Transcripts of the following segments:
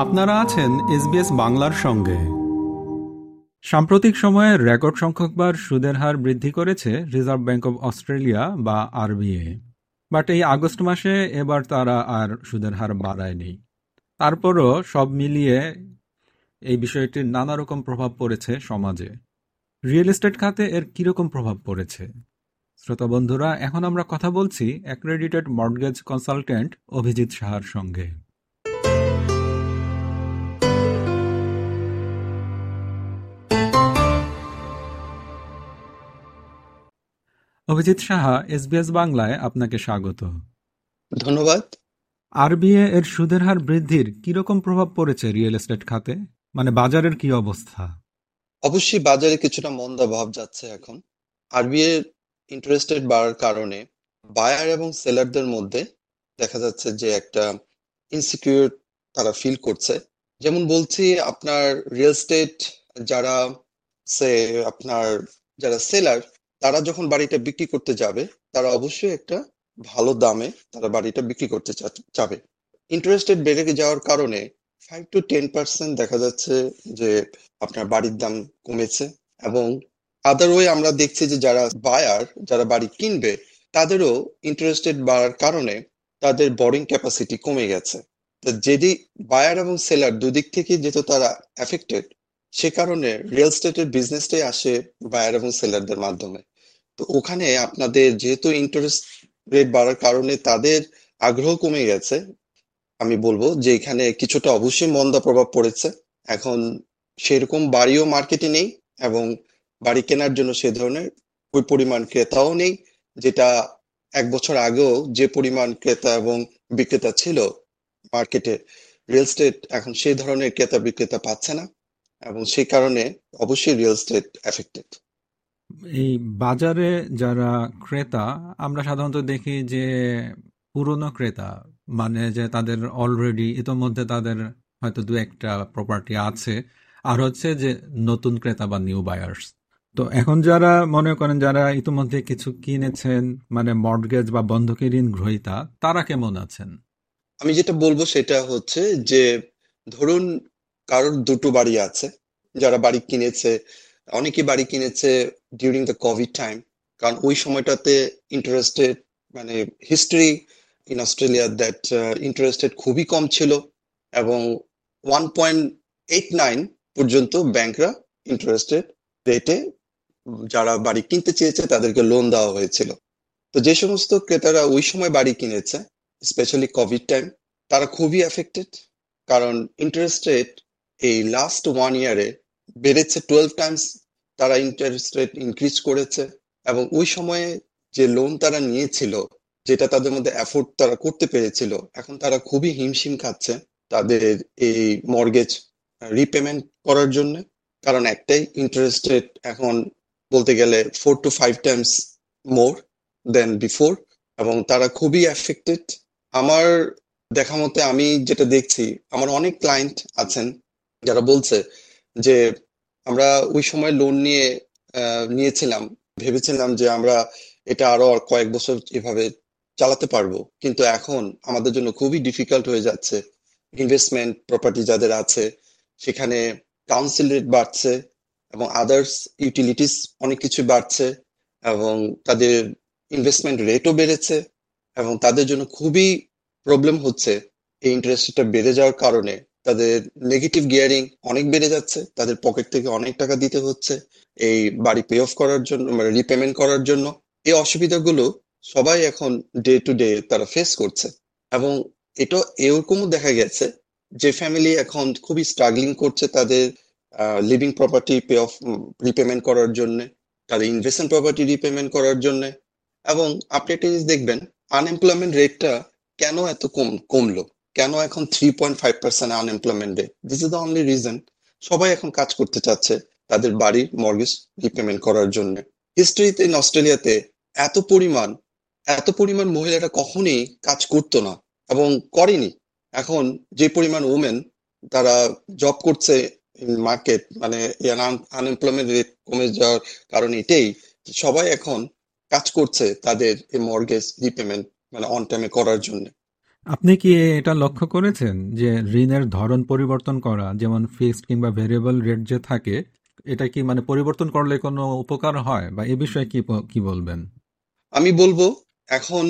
আপনারা আছেন এসবিএস বাংলার সঙ্গে। সাম্প্রতিক সময়ে রেকর্ড সংখ্যকবার সুদের হার বৃদ্ধি করেছে রিজার্ভ ব্যাংক অব অস্ট্রেলিয়া বা আরবিএ। বাট এই আগস্ট মাসে এবার তারা আর সুদের হার বাড়ায়নি। তারপরও সব মিলিয়ে এই বিষয়টির নানা রকম প্রভাব পড়েছে সমাজে। রিয়েল এস্টেট খাতে এর কীরকম প্রভাব পড়েছে? শ্রোতা বন্ধুরা, এখন আমরা কথা বলছি অ্যাক্রেডিটেড মর্টগেজ কনসালটেন্ট অভিজিৎ সাহার সঙ্গে। অভিজিৎ সাহা এসবিএস বাংলায় আপনাকে স্বাগত। ধন্যবাদ। আরবিএ এর সুদের হার বৃদ্ধির কীরকম প্রভাব পড়েছে রিয়েল এস্টেট খাতে? মানে বাজারের কি অবস্থা? অবশ্যই বাজারে কিছুটা মন্দা ভাব যাচ্ছে এখন। আরবিএ ইন্টারেস্ট রেট বাড়ার কারণে বায়ার এবং সেলারদের মধ্যে দেখা যাচ্ছে যে একটা ইনসিকিউর তারা ফিল করছে। যেমন বলছি আপনার রিয়েল এস্টেট যারা সে আপনার যারা সেলার তারা যখন বাড়িটা বিক্রি করতে যাবে, তারা অবশ্যই একটা ভালো দামে তারা বাড়িটা বিক্রি করতে চাবে। ইন্টারেস্ট রেট বেড়ে যাওয়ার কারণে ফাইভ টু টেন পার্সেন্ট দেখা যাচ্ছে যে আপনার বাড়ির দাম কমেছে এবং আদার ওয়ে আমরা দেখছি যে যারা বায়ার যারা বাড়ি কিনবে, তাদেরও ইন্টারেস্ট রেট বাড়ার কারণে তাদের বোরিং ক্যাপাসিটি কমে গেছে। যদি বায়ার এবং সেলার দুদিক থেকে যেহেতু তারা এফেক্টেড সে কারণে রিয়েল স্টেটের বিজনেসটাই আসে বায়ার এবং সেলারদের মাধ্যমে। তো ওখানে আপনাদের যেহেতু ইন্টারেস্ট রেট বাড়ার কারণে তাদের আগ্রহ কমে গেছে, আমি বলব যে এখানে কিছুটা অবশ্যই মন্দা প্রভাব পড়েছে। এখন সেরকম বাড়িও মার্কেটে নেই এবং বাড়ি কেনার জন্য সে ধরনের ওই পরিমাণ ক্রেতাও নেই, যেটা এক বছর আগেও যে পরিমাণ ক্রেতা এবং বিক্রেতা ছিল মার্কেটে রিয়েল স্টেট এখন সেই ধরনের ক্রেতা বিক্রেতা পাচ্ছে না। এবং সেই কারণে অবশ্যই রিয়েল স্টেট এফেক্টেড এই বাজারে যারা ক্রেতা আমরা সাধারণত দেখি যে পুরনো ক্রেতা মানে যে তাদের অলরেডি ইতোমধ্যে তাদের হয়তো দু একটা প্রপার্টি আছে। আর হচ্ছে যে নতুন ক্রেতা বা নিউ বায়ার্স তো এখন যারা মনে করেন যারা ইতিমধ্যে কিছু কিনেছেন মানে মর্টগেজ বা বন্ধকি ঋণ গ্রহীতা তারা কেমন আছেন? আমি যেটা বলব সেটা হচ্ছে যে ধরুন কারোর দুটো বাড়ি আছে। যারা বাড়ি কিনেছে অনেকে বাড়ি কিনেছে ডিউরিং দ্য কোভিড টাইম কারণ ওই সময়টাতে ইন্টারেস্টেড মানে history in Australia that interested খুবই কম ছিল এবং ওয়ান পয়েন্ট এইট নাইন পর্যন্ত ব্যাংকরা ইন্টারেস্টেড রেটে যারা বাড়ি কিনতে চেয়েছে তাদেরকে লোন দেওয়া হয়েছিল। তো যে সমস্ত ক্রেতারা ওই সময় বাড়ি কিনেছে স্পেশালি কোভিড টাইম তারা খুবই এফেক্টেড কারণ ইন্টারেস্ট রেট এই লাস্ট ওয়ান ইয়ারে বেড়েছে টুয়েলভ টাইমস তারা ইন্টারেস্ট রেট ইনক্রিজ করেছে এবং ওই সময়ে যে লোন তারা নিয়েছিল, যেটা তাদের মধ্যে অ্যাফোর্ড তারা করতে পেরেছিল, এখন তারা খুবই হিমশিম খাচ্ছে তাদের এই মর্গেজ রিপেমেন্ট করার জন্য। কারণ একটাই ইন্টারেস্ট রেট এখন বলতে গেলে four to five times more than before এবং তারা খুবই অ্যাফেক্টেড আমার দেখা মতে আমি যেটা দেখছি, আমার অনেক ক্লায়েন্ট আছেন যারা বলছে যে আমরা ওই সময় লোন নিয়ে নিয়েছিলাম, ভেবেছিলাম যে আমরা এটা আরও কয়েক বছর এভাবে চালাতে পারব। কিন্তু এখন আমাদের জন্য খুবই ডিফিকাল্ট হয়ে যাচ্ছে। ইনভেস্টমেন্ট প্রপার্টি যাদের আছে, সেখানে কাউন্সিল রেট বাড়ছে এবং আদার্স ইউটিলিটিস অনেক কিছু বাড়ছে এবং তাদের ইনভেস্টমেন্ট রেটও বেড়েছে এবং তাদের জন্য খুবই প্রবলেম হচ্ছে এই ইন্টারেস্টটা বেড়ে যাওয়ার কারণে। তাদের নেগেটিভ গিয়ারিং অনেক বেড়ে যাচ্ছে, তাদের পকেট থেকে অনেক টাকা দিতে হচ্ছে, এই বাড়ি পে অফ করার জন্য মানে রিপেমেন্ট করার জন্য, এই অসুবিধাগুলো সবাই এখন ডে টু ডে তারা ফেস করছে। এবং এটা এরকমও দেখা গেছে যে ফ্যামিলি এখন খুবই স্ট্রাগলিং করছে তাদের living property pay off repayment করার জন্য, তাদের ইনভেস্টমেন্ট প্রপার্টি রিপেমেন্ট করার জন্য। এবং আপনি একটা জিনিস দেখবেন আনএমপ্লয়মেন্ট রেটটা কেন এত কম, কমলো? কেন এখন three point five percent unemployment rate this is the only reason সবাই এখন কাজ করতে চাচ্ছে তাদের বাড়ির মর্গেজ রিপেমেন্ট করার জন্য। হিস্ট্রিতে ইন অস্ট্রেলিয়াতে এত পরিমাণ এত পরিমাণ মহিলারা কখনই কাজ করতো না এবং করেনি। এখন যে পরিমাণ ওমেন তারা জব করছে মার্কেট মানে আনএমপ্লয়মেন্ট রেট কমে যাওয়ার কারণ এটাই সবাই এখন কাজ করছে তাদের এই মর্গেজ রিপেমেন্ট মানে অন টাইমে করার জন্য। আপনি কি এটা লক্ষ্য করেছেন যে ঋণের ধরন পরিবর্তন করা, যেমন ফিক্সড কিংবা ভেরিয়েবল রেট যে থাকে, এটা কি মানে পরিবর্তন করলে কোনো উপকার হয়? বা এ বিষয়ে কি কি বলবেন? আমি বলব, এখন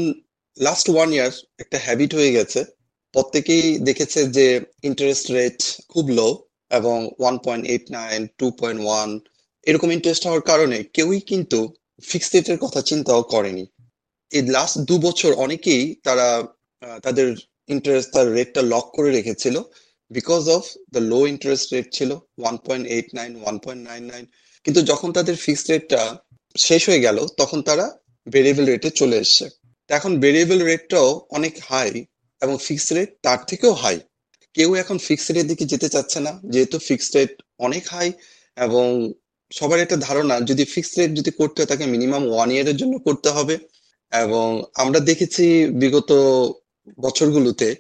লাস্ট ওয়ান ইয়ার একটা হ্যাবিট হয়ে গেছে। প্রত্যেকেই দেখেছে যে ইন্টারেস্ট রেট খুব লো এবং one point eight nine two point one এরকম ইন্টারেস্ট হওয়ার কারণে কেউই কিন্তু ফিক্সড রেটের কথা চিন্তাও করেনি। এই লাস্ট দু বছর অনেকেই তারা তাদের ইন্টারেস্ট তার রেটটা লক করে রেখেছিল because of the low interest rate ছিল one point eight nine one point nine nine কিন্তু যখন তাদের ফিক্সড রেটটা শেষ হয়ে গেল, তখন তারা ভেরিয়েবল রেটে চলে এসছে। এখন ভেরিয়েবল রেটটাও অনেক হাই এবং ফিক্সড রেট তার থেকেও হাই কেউ এখন ফিক্সড রেটের দিকে যেতে চাচ্ছে না, যেহেতু ফিক্সড রেট অনেক হাই এবং সবার একটা ধারণা, যদি ফিক্সড রেট যদি করতে হয়, তাকে মিনিমাম ওয়ান ইয়ারের জন্য করতে হবে। এবং আমরা দেখেছি বিগত বছরগুলোতে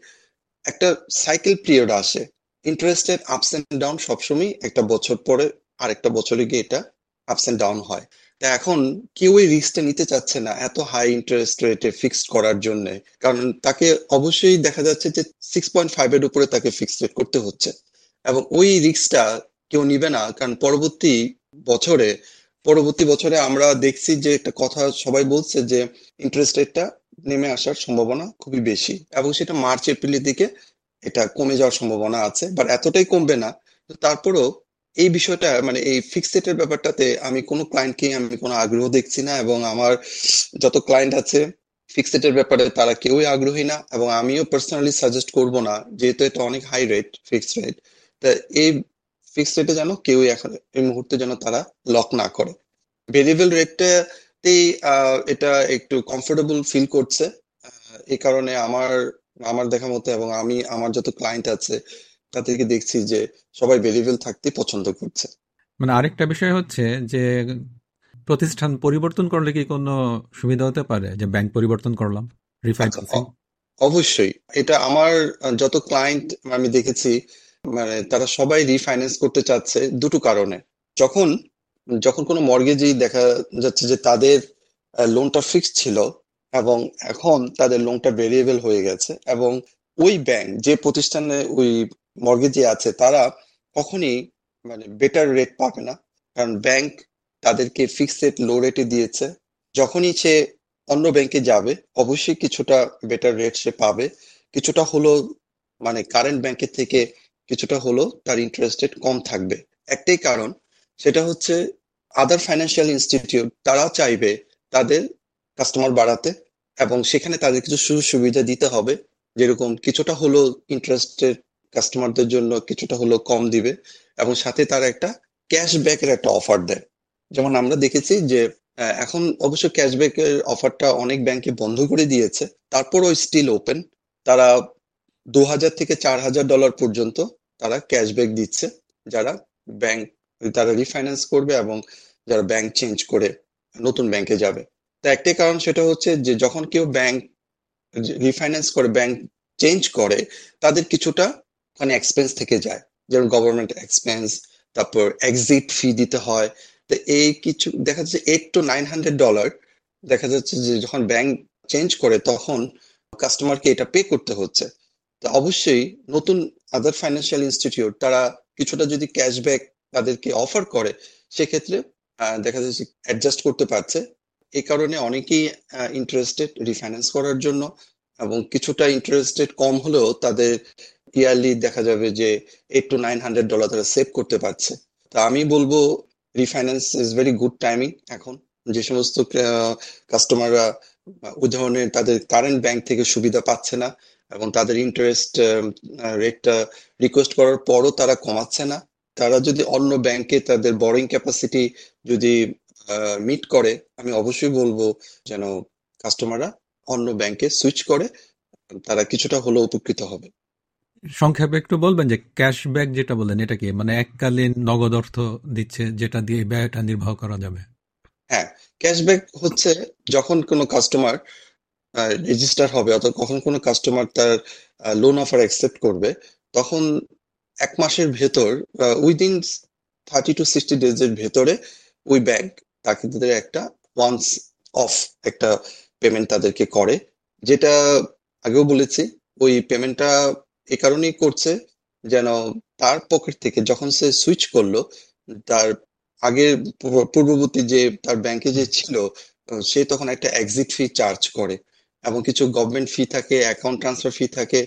একটা সাইকেল পিরিয়ড আসে। ইন্টারেস্টের আপস এন্ড ডাউন সবসময় একটা বছর পরে আরেকটা বছরে গিয়ে এটা আপস এন্ড ডাউন হয়। তা এখন কেউ এই রিস্কটা নিতে চাচ্ছে না এত হাই ইন্টারেস্ট রেটে ফিক্সড করার জন্য। কারণ তাকে অবশ্যই দেখা যাচ্ছে যে সিক্স পয়েন্ট ফাইভ এর উপরে তাকে ফিক্সড রেট করতে হচ্ছে। এবং ওই রিস্কটা কেউ নিবে না। কারণ পরবর্তী বছরে পরবর্তী বছরে আমরা দেখছি যে একটা কথা সবাই বলছে যে ইন্টারেস্ট রেটটা নেমে আসার সম্ভাবনা খুবই বেশি এবং সেটা মার্চ, এপ্রিলের দিকে এটা কমে যাওয়ার সম্ভাবনা আছে বাট এতটাই কমবে না। তারপরেও এই বিষয়টা মানে এই ফিক্সড রেটের ব্যাপারটাতে আমি কোনো ক্লায়েন্টকে আমি কোনো আগ্রহ দেখছি না এবং আমার যত ক্লায়েন্ট আছে ফিক্সড রেটের ব্যাপারে তারা কেউই আগ্রহী না এবং আমিও পার্সোনালি সাজেস্ট করব না, যেহেতু এটা অনেক হাই রেট ফিক্সড রেট তা এই ফিক্সড রেটে যেন কেউই এখন এই মুহূর্তে যেন তারা লক না করে। ভেরিয়েবল রেটটাতেই এটা একটু কমফোর্টেবল ফিল করছে। এই কারণে আমার আমার দেখা মতো এবং আমি আমার যত ক্লায়েন্ট আছে তাদেরকে দেখছি যে সবাই ভেরিয়েবল থাকতে পছন্দ করছে। মানে আরেকটা বিষয় হচ্ছে যে প্রতিষ্ঠান পরিবর্তন করলে কি কোনো সুবিধা হতে পারে? যে ব্যাংক পরিবর্তন করলাম রিফাইন্যান্সিং অবশ্যই। এটা আমার যত ক্লায়েন্ট আমি দেখেছি মানে তারা সবাই রিফাইন্যান্স করতে চাচ্ছে দুটো কারণে। যখন যখন কোনো মর্গেজই দেখা যাচ্ছে যে তাদের লোনটা ফিক্সড ছিল এবং এখন তাদের লোনটা ভেরিয়েবল হয়ে গেছে এবং ওই ব্যাংক যে প্রতিষ্ঠানে ওই মর্গেজে আছে, তারা কখনই মানে বেটার রেট পাবে না। কারণ ব্যাংক তাদেরকে ফিক্সড লো রেটে দিয়েছে। যখনই সে অন্য ব্যাংকে যাবে, অবশ্যই কিছুটা বেটার রেট সে পাবে। কিছুটা হলো মানে কারেন্ট ব্যাংকের থেকে কিছুটা হলো তার ইন্টারেস্ট রেট কম থাকবে। একটাই কারণ, সেটা হচ্ছে আদার ফাইন্যান্সিয়াল ইনস্টিটিউট তারা চাইবে তাদের কাস্টমার বাড়াতে এবং সেখানে তাদের কিছু সুযোগ সুবিধা দিতে হবে। যেরকম কিছুটা হলো ইন্টারেস্টের কাস্টমারদের জন্য কিছুটা হলো কম দিবে এবং সাথে তারা একটা ক্যাশব্যাকের একটা অফার দেয়। যেমন আমরা দেখেছি যে এখন অবশ্য ক্যাশব্যাকের অফারটা অনেক ব্যাংকে বন্ধ করে দিয়েছে। তারপর ওই স্টিল ওপেন তারা দু হাজার থেকে চার হাজার ডলার পর্যন্ত তারা ক্যাশব্যাক দিচ্ছে। যারা ব্যাংক তারা রিফাইন্যান্স করবে এবং যারা ব্যাংক চেঞ্জ করে নতুন ব্যাংকে যাবে। তো একটাই কারণ সেটা হচ্ছে যে যখন কেউ ব্যাংক রিফাইন্যান্স করে ব্যাংক চেঞ্জ করে, তাদের কিছুটা মানে এক্সপেন্স থেকে যায়। যেমন গভর্নমেন্ট এক্সপেন্স তারপর এক্সিট ফি দিতে হয়। তো এই কিছু, দেখা যাচ্ছে eight to nine hundred dollar দেখা যাচ্ছে যে যখন ব্যাংক চেঞ্জ করে, তখন কাস্টমারকে এটা পে করতে হচ্ছে। তো অবশ্যই নতুন আদার ফাইন্যান্সিয়াল ইনস্টিটিউট তারা কিছুটা যদি ক্যাশব্যাক তাদেরকে অফার করে, সেক্ষেত্রে দেখা যাচ্ছে অ্যাডজাস্ট করতে পারছে। এই কারণে অনেকেই ইন্টারেস্টেড রিফাইন্যান্স করার জন্য এবং কিছুটা ইন্টারেস্টেড কম হলেও তাদের ইয়ারলি দেখা যাবে যে eight to nine hundred dollar তারা সেভ করতে পারছে। তা আমি বলব refinance is very good timing এখন। যে সমস্ত কাস্টমাররা ধরনের তাদের কারেন্ট ব্যাংক থেকে সুবিধা পাচ্ছে না এবং তাদের ইন্টারেস্ট রেটটা রিকোয়েস্ট করার পরও তারা কমাচ্ছে না। তারা যদি অন্য ব্যাংকে তাদের বরিং ক্যাপাসিটি যদি মিট করে আমি অবশ্যই বলব যেন কাস্টমাররা অন্য ব্যাংকে সুইচ করে তারা কিছুটা হলেও উপকৃত হবে। সংক্ষেপে একটু বলবেন যে ক্যাশব্যাক যেটা বলেন এটা কি? মানে এককালীন নগদ অর্থ দিচ্ছে যেটা দিয়ে ব্যয়টা নির্বাহ করা যাবে? হ্যাঁ ক্যাশব্যাক হচ্ছে যখন কোনো কাস্টমার রেজিস্টার হবে অথবা কখন কোনো কাস্টমার তার লোন অফার অ্যাকসেপ্ট করবে তখন এক মাসের ভেতর উইদিন থার্টি টু সিক্সটি ডেজের ভেতরে ওই ব্যাংক তাকে তাদের একটা ওয়ান্স অফ একটা পেমেন্ট তাদেরকে করে। যেটা আগেও বলেছি, ওই পেমেন্টটা এ কারণেই করছে যেন তার পকেট থেকে যখন সে সুইচ করল, তার আগের পূর্ববর্তী যে তার ব্যাংকে যে ছিল সে তখন একটা এক্সিট ফি চার্জ করে এবং কিছু গভর্নমেন্ট ফি থাকে অ্যাকাউন্ট ট্রান্সফার ফি থাকে।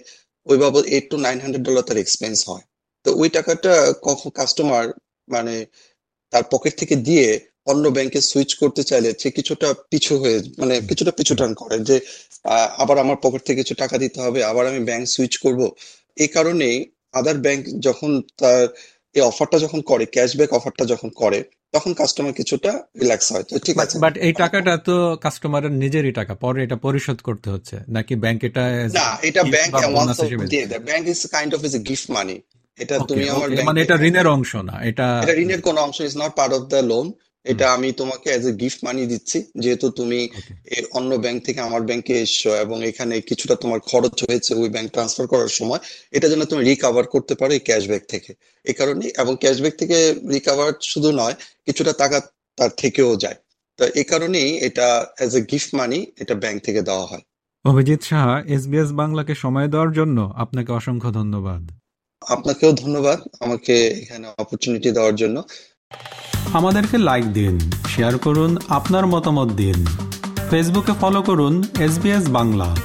ওই বাবদ eight to nine hundred dollar তার এক্সপেন্স হয়। তো ওই টাকাটা কখন কাস্টমার মানে তার পকেট থেকে দিয়ে অন্য ব্যাংকে সুইচ করতে চাইলে সে কিছুটা পিছু হয়ে মানে কিছুটা পিছু টান করে যে আবার আমার পকেট থেকে কিছু টাকা দিতে হবে আবার আমি ব্যাংক সুইচ করব। এই কারণেই আদার ব্যাংক যখন তার এই অফারটা যখন করে ক্যাশব্যাক অফারটা যখন করে তখন কাস্টমার কিছুটা রিল্যাক্স হয়। তো ঠিক আছে। বাট এই টাকাটা তো কাস্টমারের নিজেরই টাকা পরে এটা পরিশোধ করতে হচ্ছে। নাকি ব্যাংক এটা না এটা ব্যাংক দিয়ে দেয়। Bank is kind of is a gift money এটা তুমি আমার মানে এটা ঋণের অংশ না এটা এটা ঋণের কোনো অংশ is not part of the loan এটা আমি তোমাকে অ্যাজ এ গিফট মানি দিচ্ছি যেহেতু তুমি Okay. এ- অন্য ব্যাংক থেকে আমার ব্যাংকে এসছো এবং এখানে কিছুটা তোমার খরচ হয়েছে ওই ব্যাংক ট্রান্সফার করার সময় এটা যেন তুমি রিকভার করতে পারো এই ক্যাশব্যাক থেকে। এই কারণে এবং ক্যাশব্যাক থেকে রিকভার শুধু নয় কিছুটা টাকা তার থেকেও যায়। তো এই কারণেই এটা অ্যাজ এ গিফট মানি এটা ব্যাংক থেকে দেওয়া হয়। অভিজিৎ সাহা এসবিএস বাংলাকে সময় দেওয়ার জন্য আপনাকে অসংখ্য ধন্যবাদ। আপনাকেও ধন্যবাদ আমাকে এখানে অপরচুনিটি দেওয়ার জন্য। আমাদেরকে লাইক দিন শেয়ার করুন, আপনার মতামত দিন। ফেসবুকে ফলো করুন এস বাংলা